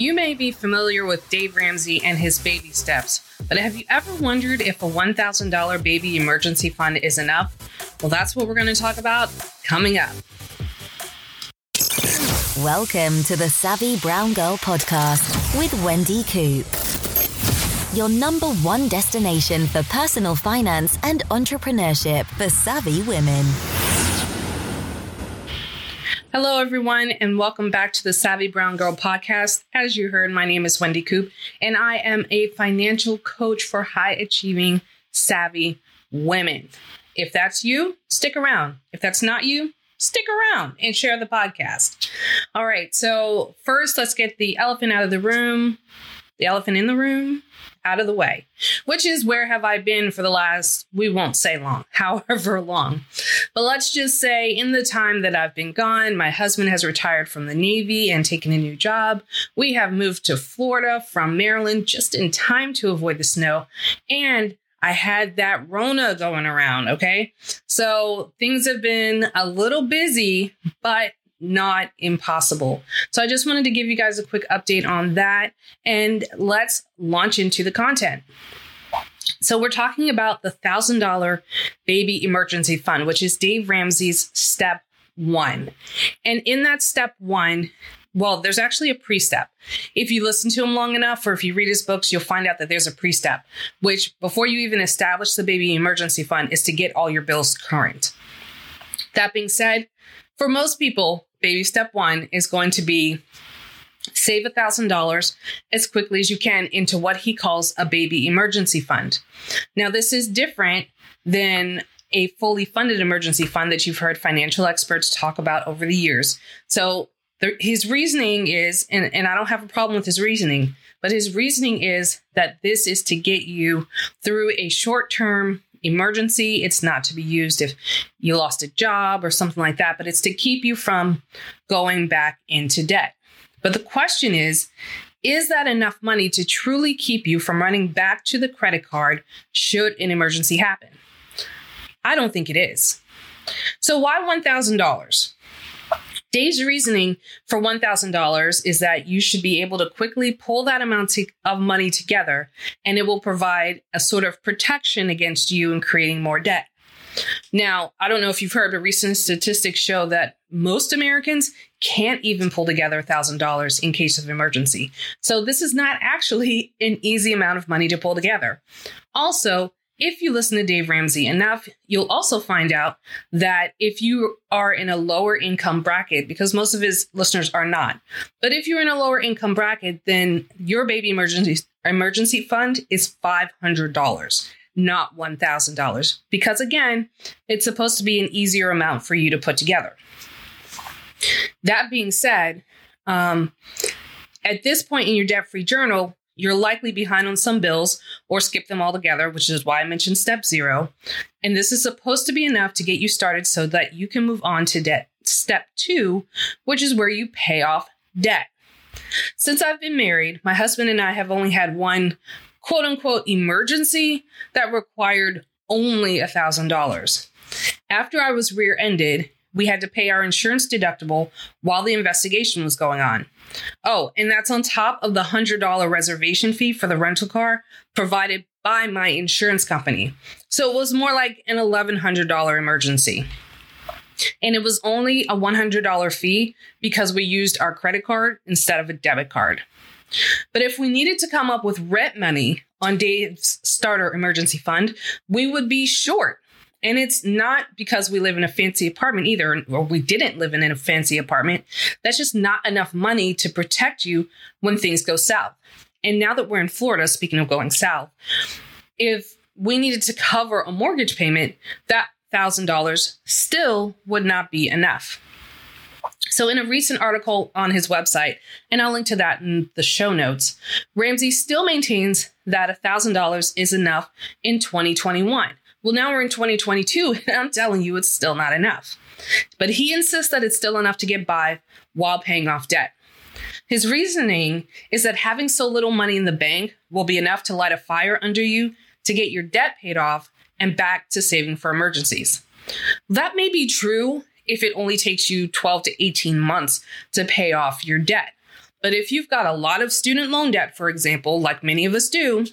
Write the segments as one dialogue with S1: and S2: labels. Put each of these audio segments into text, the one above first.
S1: You may be familiar with Dave Ramsey and his baby steps, but have you ever wondered if a $1,000 baby emergency fund is enough? Well, that's what we're going to talk about coming up.
S2: Welcome to the Savvy Brown Girl podcast with Wendy Coop. Your number one destination for personal finance and entrepreneurship for savvy women.
S1: Hello, everyone, and welcome back to the Savvy Brown Girl podcast. As you heard, my name is Wendy Coop, and I am a financial coach for high achieving, savvy women. If that's you, stick around. If that's not you, stick around and share the podcast. All right, so first, let's get the elephant out of the room. The elephant in the room out of the way, which is where have I been for the last, we won't say long, however long. But let's just say in the time that I've been gone, my husband has retired from the Navy and taken a new job. We have moved to Florida from Maryland just in time to avoid the snow. And I had that Rona going around. Okay. So things have been a little busy, but not impossible. So I just wanted to give you guys a quick update on that and let's launch into the content. So we're talking about the $1000 baby emergency fund, which is Dave Ramsey's step 1. And in that step 1, well, there's actually a pre step. If you listen to him long enough, or if you read his books, you'll find out that there's a pre step, which before you even establish the baby emergency fund is to get all your bills current. That being said, for most people, baby step one is going to be save $1,000 as quickly as you can into what he calls a baby emergency fund. Now, this is different than a fully funded emergency fund that you've heard financial experts talk about over the years. So, the, his reasoning is, and, and I don't have a problem with his reasoning, but his reasoning is that this is to get you through a short term emergency. It's not to be used if you lost a job or something like that, but it's to keep you from going back into debt. But the question is, is that enough money to truly keep you from running back to the credit card should an emergency happen? I don't think it is. So, why $1,000? Dave's reasoning for $1,000 is that you should be able to quickly pull that amount of money together and it will provide a sort of protection against you in creating more debt. Now, I don't know if you've heard, but recent statistics show that most Americans can't even pull together $1,000 in case of emergency. So, this is not actually an easy amount of money to pull together. Also, if you listen to Dave Ramsey enough, you'll also find out that if you are in a lower income bracket, because most of his listeners are not, but if you're in a lower income bracket, then your baby emergency emergency fund is $500, not $1,000. Because again, it's supposed to be an easier amount for you to put together. That being said, um, at this point in your debt free journal, you're likely behind on some bills or skip them altogether, which is why I mentioned step zero. And this is supposed to be enough to get you started so that you can move on to debt step two, which is where you pay off debt. Since I've been married, my husband and I have only had one quote unquote emergency that required only $1,000. After I was rear ended, we had to pay our insurance deductible while the investigation was going on. Oh, and that's on top of the $100 reservation fee for the rental car provided by my insurance company. So it was more like an $1,100 emergency. And it was only a $100 fee because we used our credit card instead of a debit card. But if we needed to come up with rent money on Dave's starter emergency fund, we would be short and it's not because we live in a fancy apartment either, or we didn't live in a fancy apartment. That's just not enough money to protect you when things go south. And now that we're in Florida, speaking of going south, if we needed to cover a mortgage payment, that $1,000 still would not be enough. So, in a recent article on his website, and I'll link to that in the show notes, Ramsey still maintains that $1,000 is enough in 2021. Well, now we're in 2022, and I'm telling you, it's still not enough. But he insists that it's still enough to get by while paying off debt. His reasoning is that having so little money in the bank will be enough to light a fire under you to get your debt paid off and back to saving for emergencies. That may be true if it only takes you 12 to 18 months to pay off your debt. But if you've got a lot of student loan debt, for example, like many of us do,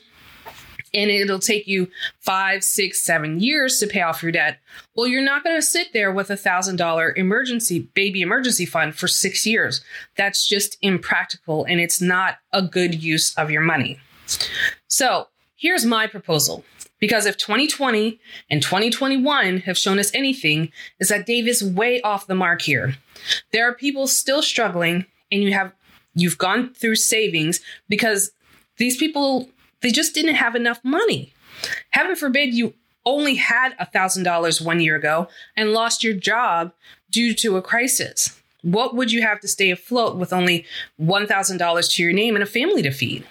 S1: and it'll take you five, six, seven years to pay off your debt. Well, you're not going to sit there with a thousand dollar emergency baby emergency fund for six years. That's just impractical and it's not a good use of your money. So here's my proposal. Because if 2020 and 2021 have shown us anything, is that Dave is way off the mark here. There are people still struggling, and you have you've gone through savings because these people they just didn't have enough money. Heaven forbid you only had $1,000 one year ago and lost your job due to a crisis. What would you have to stay afloat with only $1,000 to your name and a family to feed?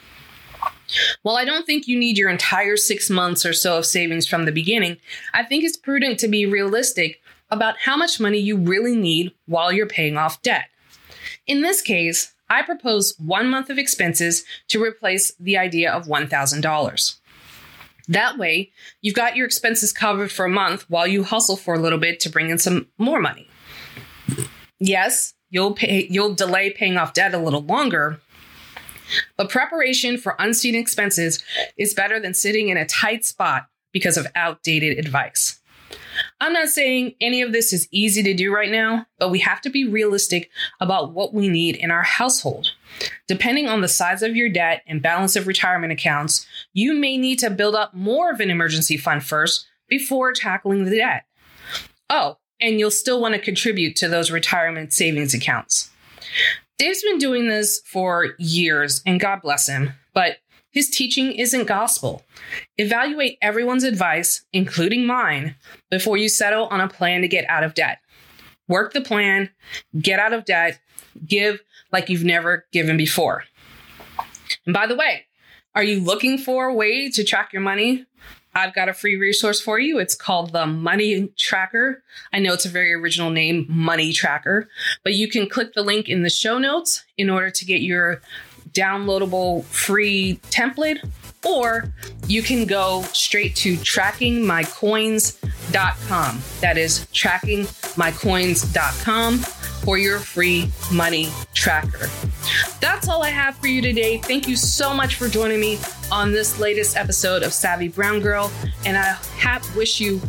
S1: While I don't think you need your entire six months or so of savings from the beginning, I think it's prudent to be realistic about how much money you really need while you're paying off debt. In this case, I propose one month of expenses to replace the idea of $1,000. That way, you've got your expenses covered for a month while you hustle for a little bit to bring in some more money. Yes, you'll pay you'll delay paying off debt a little longer, but preparation for unseen expenses is better than sitting in a tight spot because of outdated advice. I'm not saying any of this is easy to do right now, but we have to be realistic about what we need in our household. Depending on the size of your debt and balance of retirement accounts, you may need to build up more of an emergency fund first before tackling the debt. Oh, and you'll still want to contribute to those retirement savings accounts. Dave's been doing this for years, and God bless him, but his teaching isn't gospel. Evaluate everyone's advice, including mine, before you settle on a plan to get out of debt. Work the plan, get out of debt, give like you've never given before. And by the way, are you looking for a way to track your money? I've got a free resource for you. It's called the Money Tracker. I know it's a very original name, Money Tracker, but you can click the link in the show notes in order to get your downloadable free template, or you can go straight to trackingmycoins.com. That is trackingmycoins.com for your free money tracker. That's all I have for you today. Thank you so much for joining me on this latest episode of Savvy Brown Girl, and I ha- wish you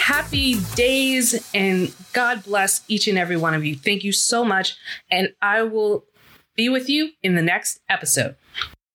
S1: happy days and God bless each and every one of you. Thank you so much, and I will be with you in the next episode.